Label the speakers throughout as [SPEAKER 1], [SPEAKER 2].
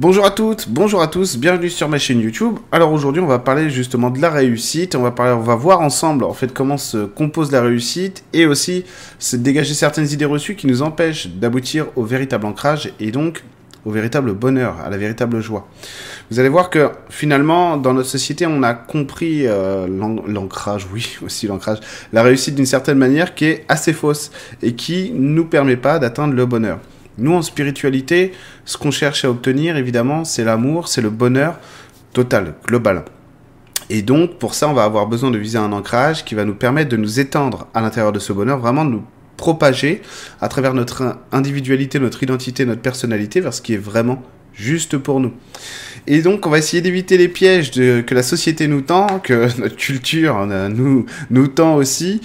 [SPEAKER 1] Bonjour à toutes, bonjour à tous, bienvenue sur ma chaîne YouTube. Alors aujourd'hui, on va parler justement de la réussite. On va on va voir ensemble en fait comment se compose la réussite et aussi se dégager certaines idées reçues qui nous empêchent d'aboutir au véritable ancrage et donc au véritable bonheur, à la véritable joie. Vous allez voir que finalement, dans notre société, on a compris euh, l'ancrage, oui, aussi l'ancrage, la réussite d'une certaine manière qui est assez fausse et qui nous permet pas d'atteindre le bonheur. Nous, en spiritualité, ce qu'on cherche à obtenir, évidemment, c'est l'amour, c'est le bonheur total, global. Et donc, pour ça, on va avoir besoin de viser un ancrage qui va nous permettre de nous étendre à l'intérieur de ce bonheur, vraiment de nous propager à travers notre individualité, notre identité, notre personnalité vers ce qui est vraiment juste pour nous. Et donc, on va essayer d'éviter les pièges que la société nous tend, que notre culture nous, nous tend aussi,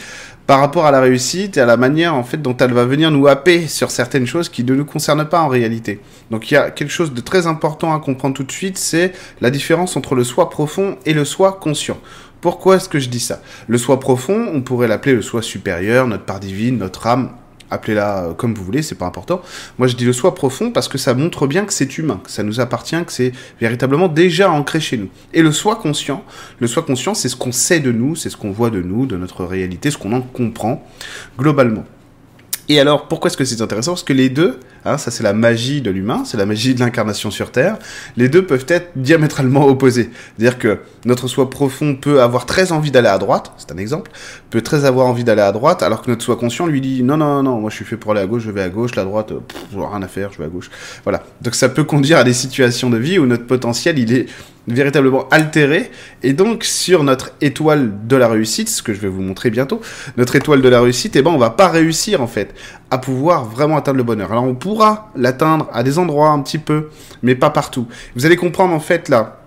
[SPEAKER 1] par rapport à la réussite et à la manière en fait dont elle va venir nous happer sur certaines choses qui ne nous concernent pas en réalité. Donc il y a quelque chose de très important à comprendre tout de suite, c'est la différence entre le soi profond et le soi conscient. Pourquoi est-ce que je dis ça? Le soi profond, on pourrait l'appeler le soi supérieur, notre part divine, notre âme, appelez-la euh, comme vous voulez, c'est pas important. Moi, je dis le soi profond parce que ça montre bien que c'est humain, que ça nous appartient, que c'est véritablement déjà ancré chez nous. Et le soi conscient, le soi conscient, c'est ce qu'on sait de nous, c'est ce qu'on voit de nous, de notre réalité, ce qu'on en comprend globalement. Et alors, pourquoi est-ce que c'est intéressant? Parce que les deux, hein, ça c'est la magie de l'humain, c'est la magie de l'incarnation sur Terre, les deux peuvent être diamétralement opposés. C'est-à-dire que notre soi profond peut avoir très envie d'aller à droite, c'est un exemple, peut très avoir envie d'aller à droite, alors que notre soi conscient lui dit non, non, non, moi je suis fait pour aller à gauche, je vais à gauche, la droite, pff, rien à faire, je vais à gauche. Voilà. Donc ça peut conduire à des situations de vie où notre potentiel, il est véritablement altéré. Et donc, sur notre étoile de la réussite, ce que je vais vous montrer bientôt, notre étoile de la réussite, eh ben, on va pas réussir, en fait, à pouvoir vraiment atteindre le bonheur. Alors, on pourra l'atteindre à des endroits un petit peu, mais pas partout. Vous allez comprendre, en fait, là,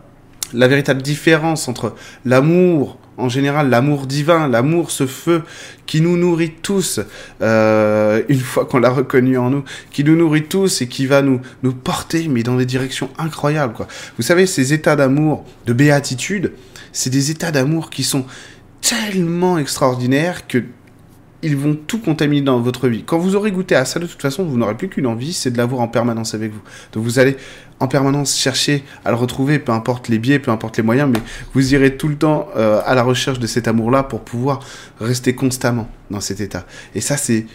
[SPEAKER 1] la véritable différence entre l'amour, en général, l'amour divin, l'amour, ce feu qui nous nourrit tous, euh, une fois qu'on l'a reconnu en nous, qui nous nourrit tous et qui va nous, nous porter, mais dans des directions incroyables, quoi. Vous savez, ces états d'amour, de béatitude, c'est des états d'amour qui sont tellement extraordinaires que ils vont tout contaminer dans votre vie. Quand vous aurez goûté à ça, de toute façon, vous n'aurez plus qu'une envie, c'est de l'avoir en permanence avec vous. Donc vous allez en permanence chercher à le retrouver, peu importe les biais, peu importe les moyens, mais vous irez tout le temps euh, à la recherche de cet amour-là pour pouvoir rester constamment dans cet état. Et ça, c'est...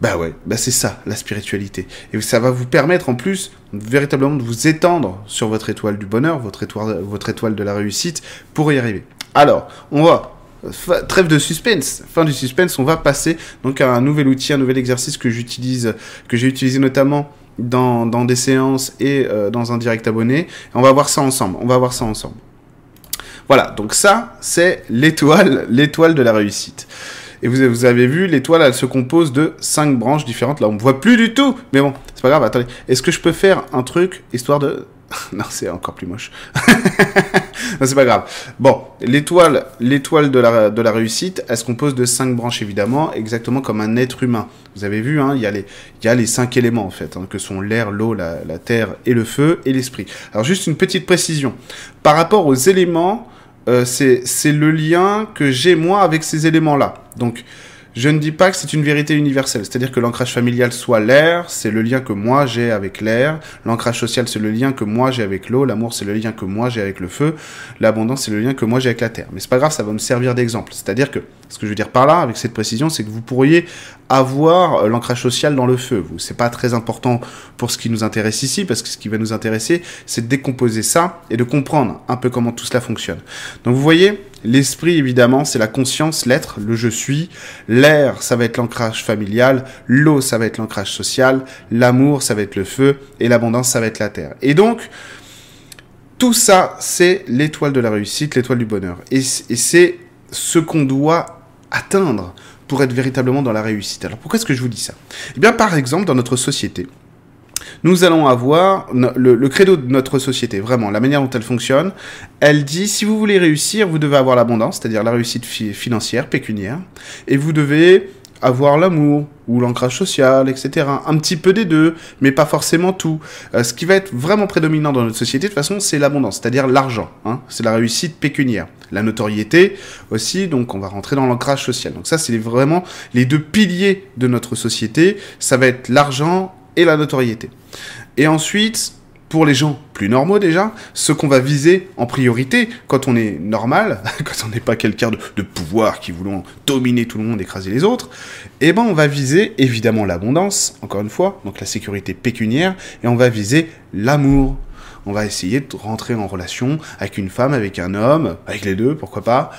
[SPEAKER 1] Bah ouais, bah c'est ça, la spiritualité. Et ça va vous permettre en plus véritablement de vous étendre sur votre étoile du bonheur, votre étoile, votre étoile de la réussite, pour y arriver. Alors, on va trêve de suspense, fin du suspense, on va passer donc à un nouvel outil, un nouvel exercice que j'utilise, que j'ai utilisé notamment dans, des séances et euh, dans un direct abonné. On va voir ça ensemble. On va voir ça ensemble. Voilà, donc ça, c'est l'étoile, l'étoile de la réussite. Et vous, avez vu, l'étoile, elle se compose de cinq branches différentes. Là, on ne voit plus du tout. Mais bon, c'est pas grave. Attendez. Est-ce que je peux faire un truc histoire de non, c'est encore plus moche. non, c'est pas grave. Bon, l'étoile, l'étoile de la, de la réussite, elle se compose de cinq branches, évidemment, exactement comme un être humain. Vous avez vu, hein, il y, a les, y a les cinq éléments, en fait, hein, que sont l'air, l'eau, la, la terre et le feu et l'esprit. Alors, juste une petite précision. Par rapport aux éléments, euh, c'est le lien que j'ai, moi, avec ces éléments-là. Donc, je ne dis pas que c'est une vérité universelle, c'est-à-dire que l'ancrage familial soit l'air, c'est le lien que moi j'ai avec l'air, l'ancrage social c'est le lien que moi j'ai avec l'eau, l'amour c'est le lien que moi j'ai avec le feu, l'abondance c'est le lien que moi j'ai avec la terre. Mais c'est pas grave, ça va me servir d'exemple. C'est-à-dire que ce que je veux dire par là, avec cette précision, c'est que vous pourriez avoir euh, l'ancrage social dans le feu. C'est pas très important pour ce qui nous intéresse ici, parce que ce qui va nous intéresser, c'est de décomposer ça et de comprendre un peu comment tout cela fonctionne. Donc vous voyez, L'esprit, évidemment, c'est la conscience, l'être, le je suis. L'air, ça va être l'ancrage familial. L'eau, ça va être l'ancrage social. L'amour, ça va être le feu. Et l'abondance, ça va être la terre. Et donc, tout ça, c'est l'étoile de la réussite, l'étoile du bonheur. Et, c'est ce qu'on doit atteindre pour être véritablement dans la réussite. Alors pourquoi est-ce que je vous dis ça? Eh bien, par exemple, dans notre société, nous allons avoir le, credo de notre société, vraiment, la manière dont elle fonctionne. Elle dit, si vous voulez réussir, vous devez avoir l'abondance, c'est-à-dire la réussite financière, pécuniaire, et vous devez avoir l'amour ou l'ancrage social, etc. Un petit peu des deux, mais pas forcément tout. Euh, ce qui va être vraiment prédominant dans notre société, de toute façon, c'est l'abondance, c'est-à-dire l'argent. Hein. c'est la réussite pécuniaire. La notoriété aussi, donc on va rentrer dans l'ancrage social. Donc ça, c'est vraiment les deux piliers de notre société. Ça va être l'argent et la notoriété. Et ensuite, pour les gens plus normaux déjà, ce qu'on va viser en priorité quand on est normal, quand on n'est pas quelqu'un de, pouvoir qui voulons dominer tout le monde, écraser les autres, eh ben on va viser évidemment l'abondance, encore une fois, donc la sécurité pécuniaire, et on va viser l'amour, on va essayer de rentrer en relation avec une femme, avec un homme, avec les deux, pourquoi pas.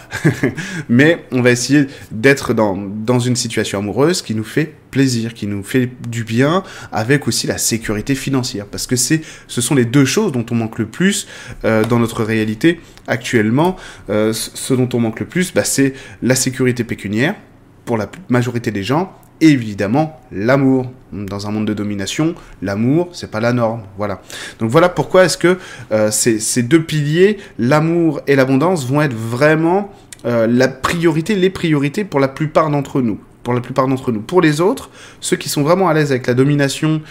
[SPEAKER 1] Mais on va essayer d'être dans, dans une situation amoureuse qui nous fait plaisir, qui nous fait du bien, avec aussi la sécurité financière. Parce que c'est, ce sont les deux choses dont on manque le plus euh, dans notre réalité actuellement. Euh, ce dont on manque le plus, bah, c'est la sécurité pécuniaire pour la majorité des gens évidemment l'amour. Dans un monde de domination, l'amour, c'est pas la norme. Voilà. Donc voilà pourquoi est-ce que euh, ces, deux piliers, l'amour et l'abondance, vont être vraiment euh, la priorité, les priorités pour la plupart d'entre nous pour la plupart d'entre nous. Pour les autres, ceux qui sont vraiment à l'aise avec la domination,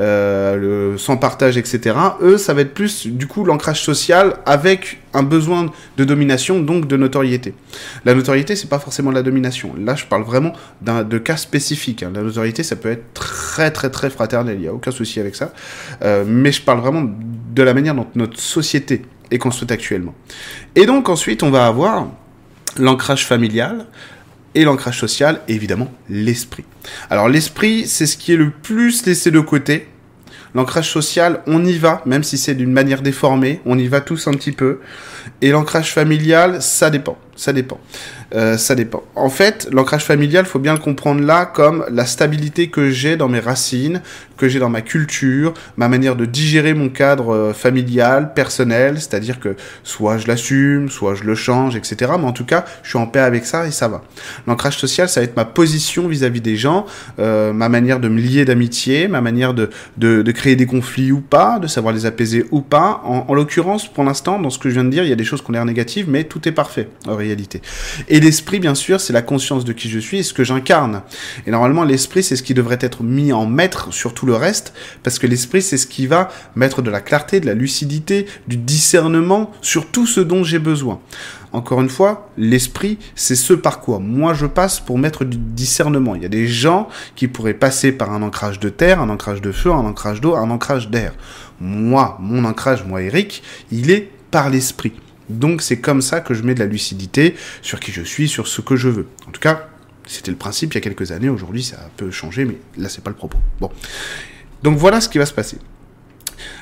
[SPEAKER 1] euh, sans partage, etc., eux, ça va être plus du coup l'ancrage social avec un besoin de domination, donc de notoriété. La notoriété, c'est pas forcément la domination. Là, je parle vraiment de cas spécifiques. Hein. La notoriété, ça peut être très très très fraternel, il n'y a aucun souci avec ça. Euh, mais je parle vraiment de la manière dont notre société est construite actuellement. Et donc ensuite, on va avoir l'ancrage familial, et l'ancrage social, évidemment l'esprit. Alors l'esprit, c'est ce qui est le plus laissé de côté. L'ancrage social, on y va, même si c'est d'une manière déformée, on y va tous un petit peu. Et l'ancrage familial, ça dépend, ça dépend. Euh, ça dépend. En fait, l'ancrage familial, faut bien le comprendre là comme la stabilité que j'ai dans mes racines, que j'ai dans ma culture, ma manière de digérer mon cadre euh, familial, personnel, c'est-à-dire que soit je l'assume, soit je le change, etc. Mais en tout cas, je suis en paix avec ça et ça va. L'ancrage social, ça va être ma position vis-à-vis des gens, euh, ma manière de me lier d'amitié, ma manière de, créer des conflits ou pas, de savoir les apaiser ou pas. En, en l'occurrence, pour l'instant, dans ce que je viens de dire, il y a des choses qu'on l'air négatives, mais tout est parfait en réalité. Et l'esprit, bien sûr, c'est la conscience de qui je suis et ce que j'incarne. Et normalement, l'esprit, c'est ce qui devrait être mis en maître sur tout le reste, parce que l'esprit, c'est ce qui va mettre de la clarté, de la lucidité, du discernement sur tout ce dont j'ai besoin. Encore une fois, l'esprit, c'est ce par quoi moi je passe pour mettre du discernement. Il y a des gens qui pourraient passer par un ancrage de terre, un ancrage de feu, un ancrage d'eau, un ancrage d'air. Moi, mon ancrage, moi Eric, il est par l'esprit. Donc c'est comme ça que je mets de la lucidité sur qui je suis, sur ce que je veux. En tout cas, c'était le principe il y a quelques années. Aujourd'hui, ça peut changer, mais là, c'est pas le propos. Bon. Donc voilà ce qui va se passer.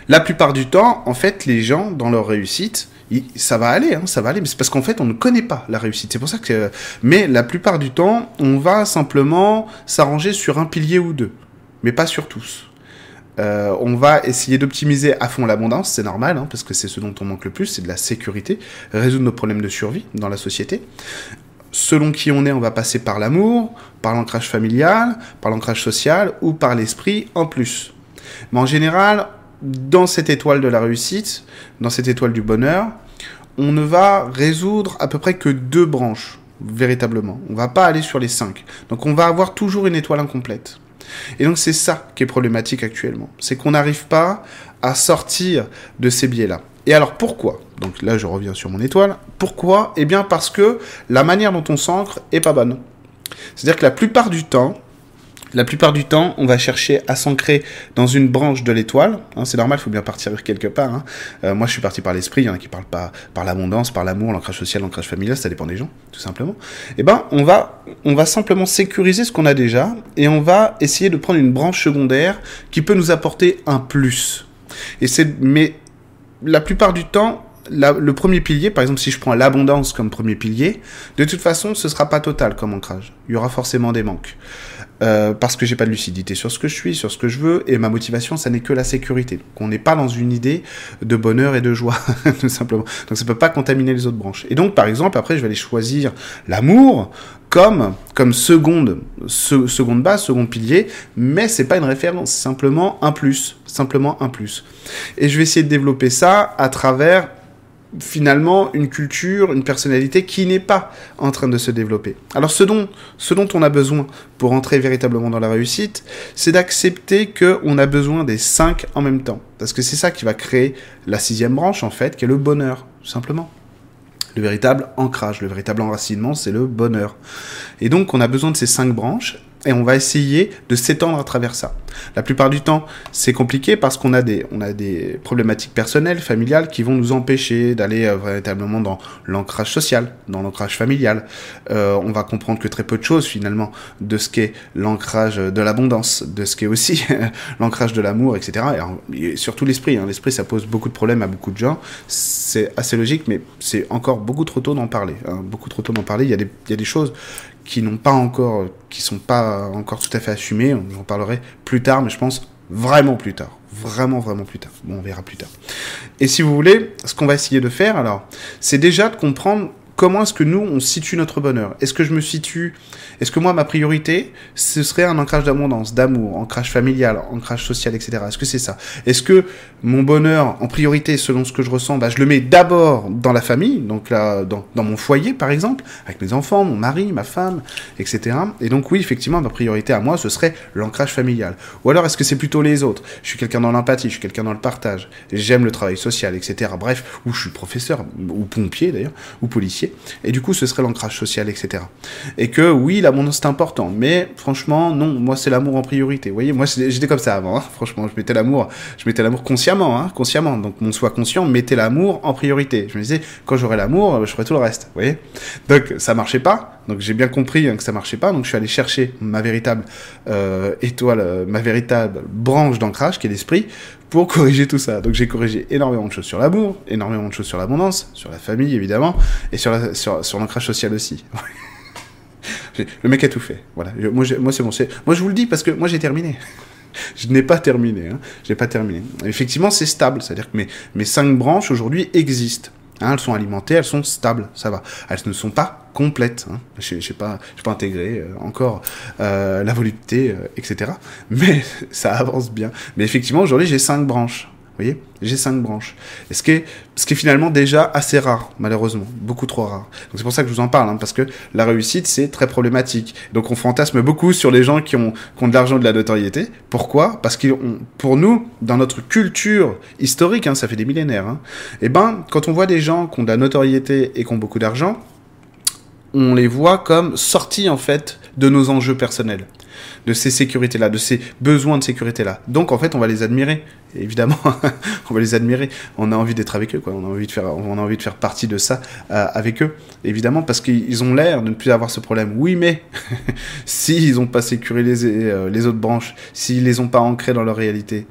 [SPEAKER 1] La plupart du temps, en fait, les gens, dans leur réussite, ça va aller, hein, ça va aller, mais c'est parce qu'en fait, on ne connaît pas la réussite. C'est pour ça que. Mais la plupart du temps, on va simplement s'arranger sur un pilier ou deux, mais pas sur tous. Euh, on va essayer d'optimiser à fond l'abondance, c'est normal, hein, parce que c'est ce dont on manque le plus, c'est de la sécurité, résoudre nos problèmes de survie dans la société. Selon qui on est, on va passer par l'amour, par l'ancrage familial, par l'ancrage social ou par l'esprit en plus. Mais en général, dans cette étoile de la réussite, dans cette étoile du bonheur, on ne va résoudre à peu près que deux branches, véritablement. On va pas aller sur les cinq. Donc on va avoir toujours une étoile incomplète. Et donc c'est ça qui est problématique actuellement. C'est qu'on n'arrive pas à sortir de ces biais-là. Et alors pourquoi? Donc là je reviens sur mon étoile. Pourquoi? Eh bien parce que la manière dont on s'ancre est pas bonne. C'est-à-dire que la plupart du temps, la plupart du temps, on va chercher à s'ancrer dans une branche de l'étoile. Hein, c'est normal, il faut bien partir quelque part. Hein. Euh, moi, je suis parti par l'esprit. Il y en a qui parlent pas par l'abondance, par l'amour, l'ancrage social, l'ancrage familial. Ça dépend des gens, tout simplement. Eh ben, on va, on va simplement sécuriser ce qu'on a déjà et on va essayer de prendre une branche secondaire qui peut nous apporter un plus. Et c'est, mais la plupart du temps, le premier pilier, par exemple, si je prends l'abondance comme premier pilier, de toute façon, ce sera pas total comme ancrage. Il y aura forcément des manques. Euh, parce que j'ai pas de lucidité sur ce que je suis, sur ce que je veux, et ma motivation, ça n'est que la sécurité. Donc on n'est pas dans une idée de bonheur et de joie, tout simplement. Donc ça peut pas contaminer les autres branches. Et donc, par exemple, après, je vais aller choisir l'amour comme comme seconde seconde base, second pilier, mais c'est pas une référence, simplement un plus, simplement un plus. Et je vais essayer de développer ça à travers finalement une culture, une personnalité qui n'est pas en train de se développer. Alors ce dont, ce dont on a besoin pour entrer véritablement dans la réussite, c'est d'accepter qu'on a besoin des cinq en même temps. Parce que c'est ça qui va créer la sixième branche, en fait, qui est le bonheur, tout simplement. Le véritable ancrage, le véritable enracinement, c'est le bonheur. Et donc on a besoin de ces cinq branches et on va essayer de s'étendre à travers ça. La plupart du temps, c'est compliqué parce qu'on a des, a des problématiques personnelles, familiales, qui vont nous empêcher d'aller euh, véritablement dans l'ancrage social, dans l'ancrage familial. Euh, on va comprendre que très peu de choses finalement de ce qu'est l'ancrage de l'abondance, de ce qu'est aussi l'ancrage de l'amour, etc. Et, surtout l'esprit. Hein. L'esprit, ça pose beaucoup de problèmes à beaucoup de gens. C'est assez logique, mais c'est encore beaucoup trop tôt d'en parler. Hein. Beaucoup trop tôt d'en parler. Il y, il y a des choses qui n'ont pas encore, qui sont pas encore tout à fait assumées. J'en parlerai plus tard, mais je pense vraiment plus tard. Vraiment, vraiment plus tard. Bon, on verra plus tard. Et si vous voulez, ce qu'on va essayer de faire, alors, c'est déjà de comprendre comment est-ce que nous, on situe notre bonheur? Est-ce que je me situe Est-ce que moi, ma priorité, ce serait un ancrage d'abondance, d'amour, ancrage familial, ancrage social, etc. Est-ce que c'est ça? Est-ce que mon bonheur, en priorité, selon ce que je ressens, bah, je le mets d'abord dans la famille, donc dans, dans mon foyer, par exemple, avec mes enfants, mon mari, ma femme, etc. Et donc oui, effectivement, ma priorité à moi, ce serait l'ancrage familial. Ou alors, est-ce que c'est plutôt les autres? Je suis quelqu'un dans l'empathie, je suis quelqu'un dans le partage, j'aime le travail social, etc. Bref, ou je suis professeur, ou pompier d'ailleurs, ou policier. Et du coup, ce serait l'ancrage social, etc. Et que oui, l'abondance c'est important, mais franchement, non, moi c'est l'amour en priorité. Vous voyez, moi j'étais comme ça avant. Hein. Franchement, je mettais l'amour, je mettais l'amour consciemment, hein, consciemment. Donc mon soi conscient mettait l'amour en priorité. Je me disais, quand j'aurai l'amour, je ferai tout le reste. Vous voyez. Donc ça marchait pas. Donc j'ai bien compris hein, que ça marchait pas. Donc je suis allé chercher ma véritable euh, étoile, ma véritable branche d'ancrage, qui est l'esprit, pour corriger tout ça. Donc j'ai corrigé énormément de choses sur l'amour, énormément de choses sur l'abondance, sur la famille évidemment, et sur sur, sur l'ancrage social aussi. le mec a tout fait. Voilà. moi, moi c'est bon. Moi je vous le dis parce que moi j'ai terminé. je n'ai pas terminé. Hein. Pas terminé. Effectivement, c'est stable. C'est-à-dire que mes, mes cinq branches aujourd'hui existent. Hein, elles sont alimentées, elles sont stables, ça va. Elles ne sont pas complètes. Hein. Je n'ai pas, pas intégré euh, encore euh, la volupté, euh, etc. Mais ça avance bien. Mais effectivement, aujourd'hui, j'ai cinq branches voyez? J'ai cinq branches. Et ce qui, est, ce qui est finalement déjà assez rare, malheureusement. Beaucoup trop rare. Donc c'est pour ça que je vous en parle, hein, parce que la réussite, c'est très problématique. Donc on fantasme beaucoup sur les gens qui ont, qui ont de l'argent de la notoriété. Pourquoi? Parce que pour nous, dans notre culture historique, hein, ça fait des millénaires, et eh ben, quand on voit des gens qui ont de la notoriété et qui ont beaucoup d'argent, on les voit comme sortis en fait de nos enjeux personnels de ces sécurités-là, de ces besoins de sécurité-là. Donc en fait, on va les admirer, évidemment, on va les admirer. On a envie d'être avec eux, quoi. On a envie de faire, on a envie de faire partie de ça euh, avec eux, évidemment, parce qu'ils ont l'air de ne plus avoir ce problème. Oui, mais s'ils n'ont pas sécurisé les, euh, les autres branches, s'ils les ont pas ancrés dans leur réalité,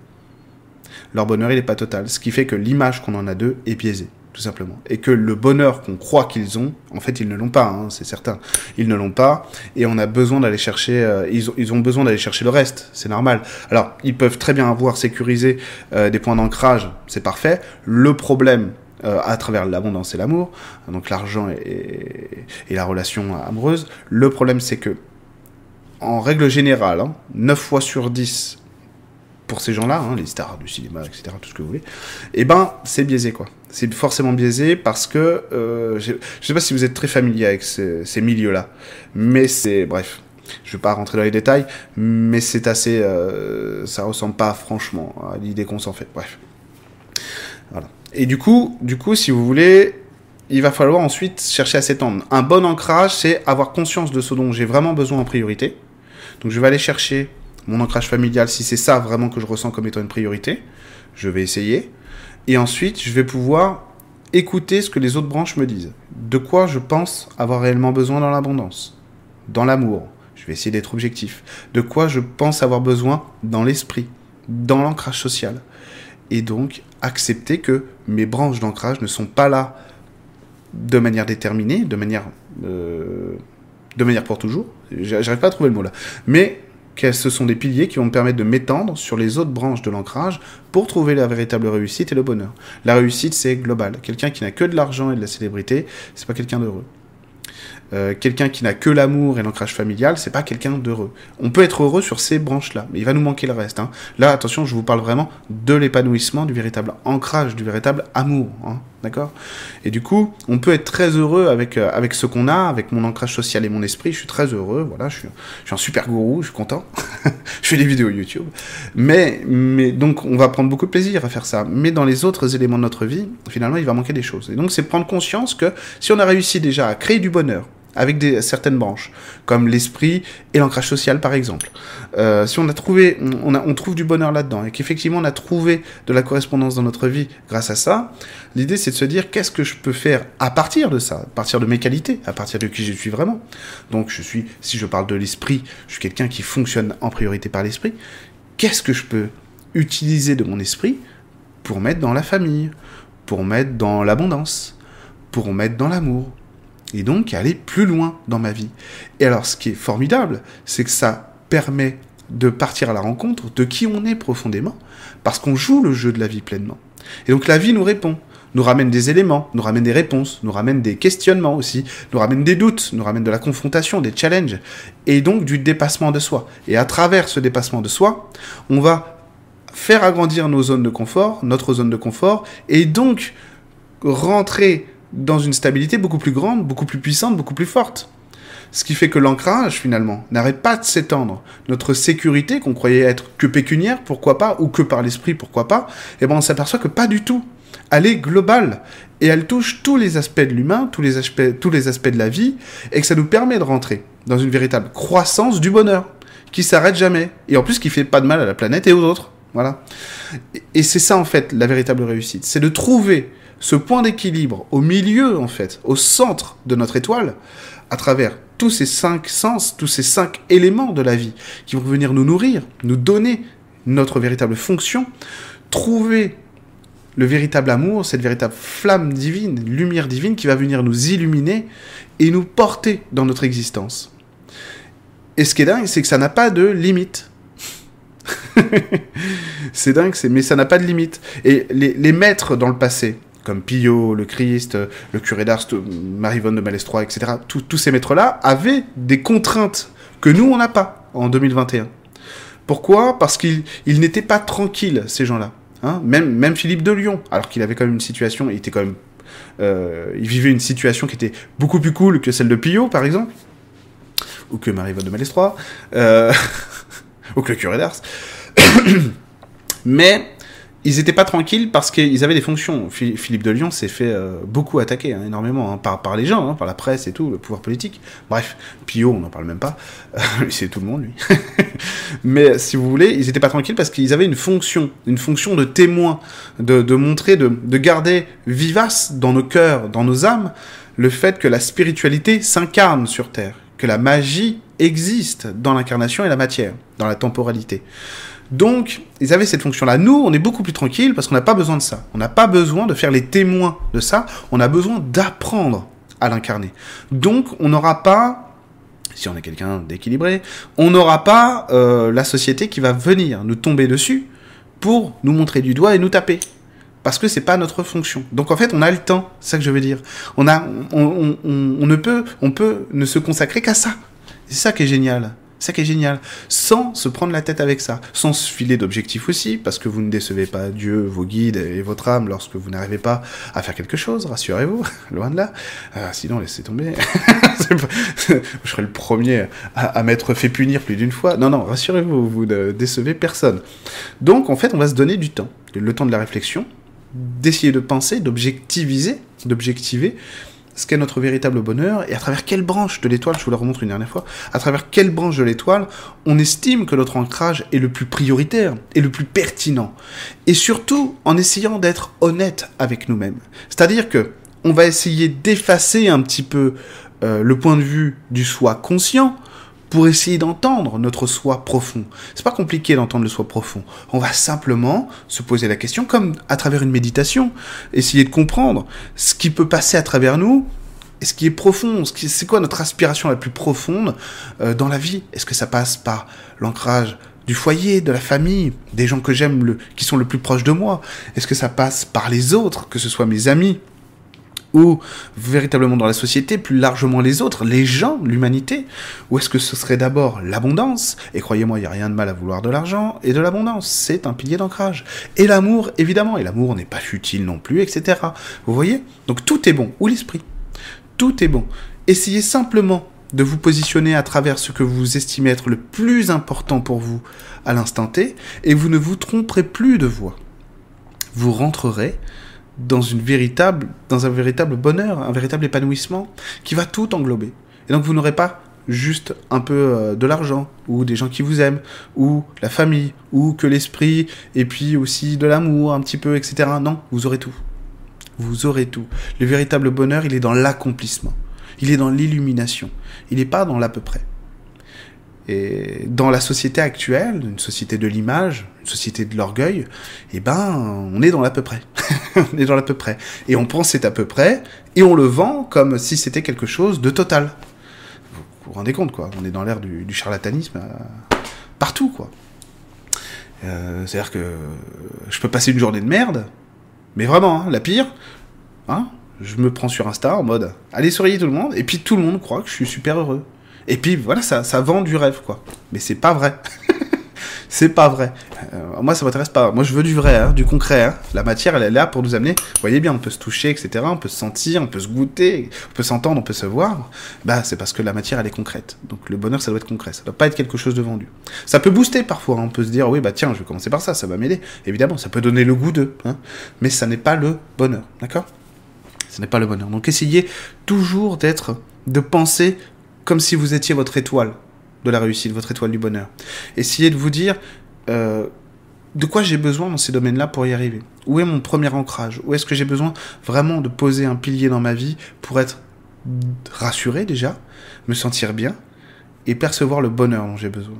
[SPEAKER 1] leur bonheur il n'est pas total. Ce qui fait que l'image qu'on en a d'eux est biaisée tout simplement. Et que le bonheur qu'on croit qu'ils ont, en fait, ils ne l'ont pas, hein, c'est certain. Ils ne l'ont pas, et on a besoin d'aller chercher, euh, ils, ont, ils, ont, besoin d'aller chercher le reste, c'est normal. Alors, ils peuvent très bien avoir sécurisé euh, des points d'ancrage, c'est parfait. Le problème, euh, à travers l'abondance et l'amour, donc l'argent et, et, la relation amoureuse, le problème, c'est que, en règle générale, hein, 9 fois sur 10, pour ces gens-là, hein, les stars du cinéma, etc., tout ce que vous voulez, eh ben, c'est biaisé, quoi c'est forcément biaisé parce que euh, je ne sais pas si vous êtes très familier avec ces, milieux-là, mais c'est bref. Je vais pas rentrer dans les détails, mais c'est assez, euh, ça ressemble pas franchement à l'idée qu'on s'en fait. Bref. Et du coup, du coup, si vous voulez, il va falloir ensuite chercher à s'étendre. Un bon ancrage, c'est avoir conscience de ce dont j'ai vraiment besoin en priorité. Donc, je vais aller chercher mon ancrage familial si c'est ça vraiment que je ressens comme étant une priorité. Je vais essayer. Et ensuite, je vais pouvoir écouter ce que les autres branches me disent. De quoi je pense avoir réellement besoin dans l'abondance, dans l'amour. Je vais essayer d'être objectif. De quoi je pense avoir besoin dans l'esprit, dans l'ancrage social. Et donc, accepter que mes branches d'ancrage ne sont pas là de manière déterminée, de manière, euh, de manière pour toujours. J'arrive pas à trouver le mot là. Mais ce sont des piliers qui vont me permettre de m'étendre sur les autres branches de l'ancrage pour trouver la véritable réussite et le bonheur. La réussite, c'est global. Quelqu'un qui n'a que de l'argent et de la célébrité, c'est pas quelqu'un d'heureux. Euh, quelqu'un qui n'a que l'amour et l'ancrage familial, c'est pas quelqu'un d'heureux. On peut être heureux sur ces branches-là, mais il va nous manquer le reste. Hein. Là, attention, je vous parle vraiment de l'épanouissement, du véritable ancrage, du véritable amour. Hein. D'accord? Et du coup, on peut être très heureux avec, euh, avec ce qu'on a, avec mon ancrage social et mon esprit. Je suis très heureux, voilà, je suis, je suis un super gourou, je suis content. je fais des vidéos YouTube. Mais, mais donc, on va prendre beaucoup de plaisir à faire ça. Mais dans les autres éléments de notre vie, finalement, il va manquer des choses. Et donc, c'est prendre conscience que si on a réussi déjà à créer du bonheur, avec certaines branches, comme l'esprit et l'ancrage social par exemple. Euh, si on a trouvé, on trouve du bonheur là-dedans et qu'effectivement on a trouvé de la correspondance dans notre vie grâce à ça, l'idée c'est de se dire qu'est-ce que je peux faire à partir de ça, à partir de mes qualités, à partir de qui je suis vraiment. Donc je suis, si je parle de l'esprit, je suis quelqu'un qui fonctionne en priorité par l'esprit. Qu'est-ce que je peux utiliser de mon esprit pour mettre dans la famille, pour mettre dans l'abondance, pour mettre dans l'amour, et donc aller plus loin dans ma vie. Et alors ce qui est formidable, c'est que ça permet de partir à la rencontre de qui on est profondément, parce qu'on joue le jeu de la vie pleinement. Et donc la vie nous répond, nous ramène des éléments, nous ramène des réponses, nous ramène des questionnements aussi, nous ramène des doutes, nous ramène de la confrontation, des challenges, et donc du dépassement de soi. Et à travers ce dépassement de soi, on va faire agrandir nos zones de confort, notre zone de confort, et donc rentrer dans une stabilité beaucoup plus grande, beaucoup plus puissante, beaucoup plus forte. Ce qui fait que l'ancrage, finalement, n'arrête pas de s'étendre. Notre sécurité, qu'on croyait être que pécuniaire, pourquoi pas, ou que par l'esprit, pourquoi pas, eh ben on s'aperçoit que pas du tout. Elle est globale et elle touche tous les aspects de l'humain, tous les aspects, tous les aspects de la vie, et que ça nous permet de rentrer dans une véritable croissance du bonheur, qui s'arrête jamais, et en plus qui fait pas de mal à la planète et aux autres. Voilà. Et c'est ça en fait la véritable réussite, c'est de trouver ce point d'équilibre au milieu en fait, au centre de notre étoile, à travers tous ces cinq sens, tous ces cinq éléments de la vie qui vont venir nous nourrir, nous donner notre véritable fonction, trouver le véritable amour, cette véritable flamme divine, lumière divine qui va venir nous illuminer et nous porter dans notre existence. Et ce qui est dingue, c'est que ça n'a pas de limite. c'est dingue, mais ça n'a pas de limite. Et les, maîtres dans le passé, comme Pillot, le Christ, le curé d'Ars, Marie-Vonne de Malestroit, etc., tous ces maîtres-là avaient des contraintes que nous, on n'a pas en 2021. Pourquoi? Parce qu'ils n'étaient pas tranquilles, ces gens-là. Hein même, Philippe de Lyon, alors qu'il avait quand même une situation, euh, il vivait une situation qui était beaucoup plus cool que celle de Pillot, par exemple, ou que Marie-Vonne de Malestroit, euh, ou que le curé d'Ars. Mais ils n'étaient pas tranquilles parce qu'ils avaient des fonctions. Philippe de Lyon s'est fait euh, beaucoup attaquer, hein, énormément, hein, par, les gens, hein, par la presse et tout, le pouvoir politique. Bref, Pio, on n'en parle même pas. c'est tout le monde, lui. Mais si vous voulez, ils n'étaient pas tranquilles parce qu'ils avaient une fonction, une fonction de témoin, de, de montrer, de, de garder vivace dans nos cœurs, dans nos âmes, le fait que la spiritualité s'incarne sur Terre, que la magie existe dans l'incarnation et la matière, dans la temporalité. Donc, ils avaient cette fonction-là. Nous, on est beaucoup plus tranquille parce qu'on n'a pas besoin de ça. On n'a pas besoin de faire les témoins de ça. On a besoin d'apprendre à l'incarner. Donc, on n'aura pas, si on est quelqu'un d'équilibré, on n'aura pas euh, la société qui va venir nous tomber dessus pour nous montrer du doigt et nous taper. Parce que c'est pas notre fonction. Donc en fait, on a le temps, c'est ça que je veux dire. On a, on, on ne peut, on peut ne se consacrer qu'à ça. C'est ça qui est génial. Ça qui est génial. Sans se prendre la tête avec ça. Sans se filer d'objectifs aussi, parce que vous ne décevez pas Dieu, vos guides et votre âme lorsque vous n'arrivez pas à faire quelque chose, rassurez-vous, loin de là. Euh, sinon, laissez tomber. Je serais le premier à, m'être fait punir plus d'une fois. Non, non, rassurez-vous, vous ne décevez personne. Donc, en fait, on va se donner du temps. Le temps de la réflexion, d'essayer de penser, d'objectiviser, d'objectiver, ce qu'est notre véritable bonheur et à travers quelle branche de l'étoile, je vous la remontre une dernière fois, à travers quelle branche de l'étoile on estime que notre ancrage est le plus prioritaire et le plus pertinent. Et surtout en essayant d'être honnête avec nous-mêmes. C'est-à-dire que on va essayer d'effacer un petit peu euh, le point de vue du soi conscient pour essayer d'entendre notre soi profond. C'est pas compliqué d'entendre le soi profond. On va simplement se poser la question comme à travers une méditation, essayer de comprendre ce qui peut passer à travers nous et ce qui est profond, c'est quoi notre aspiration la plus profonde euh, dans la vie? Est-ce que ça passe par l'ancrage du foyer, de la famille, des gens que j'aime, qui sont le plus proches de moi? Est-ce que ça passe par les autres, que ce soit mes amis, ou véritablement dans la société, plus largement les autres, les gens, l'humanité Ou est-ce que ce serait d'abord l'abondance? Et croyez-moi, il n'y a rien de mal à vouloir de l'argent et de l'abondance, c'est un pilier d'ancrage. Et l'amour, évidemment, et l'amour n'est pas futile non plus, etc. Vous voyez? Donc tout est bon, ou l'esprit. Tout est bon. Essayez simplement de vous positionner à travers ce que vous estimez être le plus important pour vous à l'instant T, et vous ne vous tromperez plus de voie. Vous rentrerez dans, une véritable, dans un véritable bonheur, un véritable épanouissement qui va tout englober. Et donc vous n'aurez pas juste un peu euh, de l'argent, ou des gens qui vous aiment, ou la famille, ou que l'esprit, et puis aussi de l'amour, un petit peu, etc. Non, vous aurez tout. Vous aurez tout. Le véritable bonheur, il est dans l'accomplissement. Il est dans l'illumination. Il n'est pas dans l'à peu près. Et dans la société actuelle, une société de l'image, une société de l'orgueil, eh ben, on est dans l'à peu près. On est dans l'à peu près. Et on pense c'est à peu près, et on le vend comme si c'était quelque chose de total. Vous vous rendez compte, quoi. On est dans l'ère du, charlatanisme euh, partout, quoi. Euh, C'est-à-dire que je peux passer une journée de merde, mais vraiment, hein, la pire, hein, je me prends sur Insta en mode allez souriez tout le monde, et puis tout le monde croit que je suis super heureux. Et puis voilà, ça, ça vend du rêve, quoi. Mais c'est pas vrai. c'est pas vrai. Euh, moi, ça m'intéresse pas. Moi, je veux du vrai, hein, du concret. Hein. La matière, elle est là pour nous amener. Vous voyez bien, on peut se toucher, etc. On peut se sentir, on peut se goûter, on peut s'entendre, on peut se voir. Bah, c'est parce que la matière, elle est concrète. Donc, le bonheur, ça doit être concret. Ça doit pas être quelque chose de vendu. Ça peut booster parfois. Hein. On peut se dire, oui, bah tiens, je vais commencer par ça, ça va m'aider. Évidemment, ça peut donner le goût d'eux. Mais ça n'est pas le bonheur. D'accord? Ce n'est pas le bonheur. Donc, essayez toujours d'être, de penser comme si vous étiez votre étoile de la réussite, votre étoile du bonheur. Essayez de vous dire euh, de quoi j'ai besoin dans ces domaines-là pour y arriver. Où est mon premier ancrage? Où est-ce que j'ai besoin vraiment de poser un pilier dans ma vie pour être rassuré déjà, me sentir bien et percevoir le bonheur dont j'ai besoin?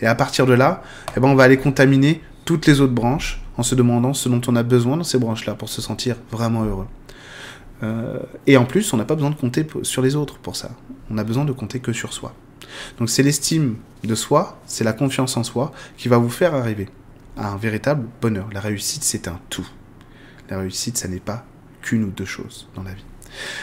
[SPEAKER 1] Et à partir de là, eh ben, on va aller contaminer toutes les autres branches en se demandant ce dont on a besoin dans ces branches-là pour se sentir vraiment heureux. Euh, et en plus, on n'a pas besoin de compter sur les autres pour ça. On a besoin de compter que sur soi. Donc c'est l'estime de soi, c'est la confiance en soi qui va vous faire arriver à un véritable bonheur. La réussite, c'est un tout. La réussite, ça n'est pas qu'une ou deux choses dans la vie.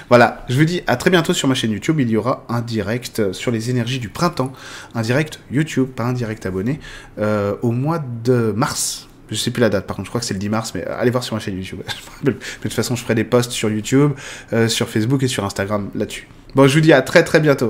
[SPEAKER 1] Voilà, je vous dis à très bientôt sur ma chaîne YouTube. Il y aura un direct sur les énergies du printemps, un direct YouTube, pas un direct abonné, euh, au mois de mars. Je sais plus la date, par contre, je crois que c'est le 10 mars, mais allez voir sur ma chaîne YouTube. de toute façon, je ferai des posts sur YouTube, euh, sur Facebook et sur Instagram là-dessus. Bon, je vous dis à très très bientôt.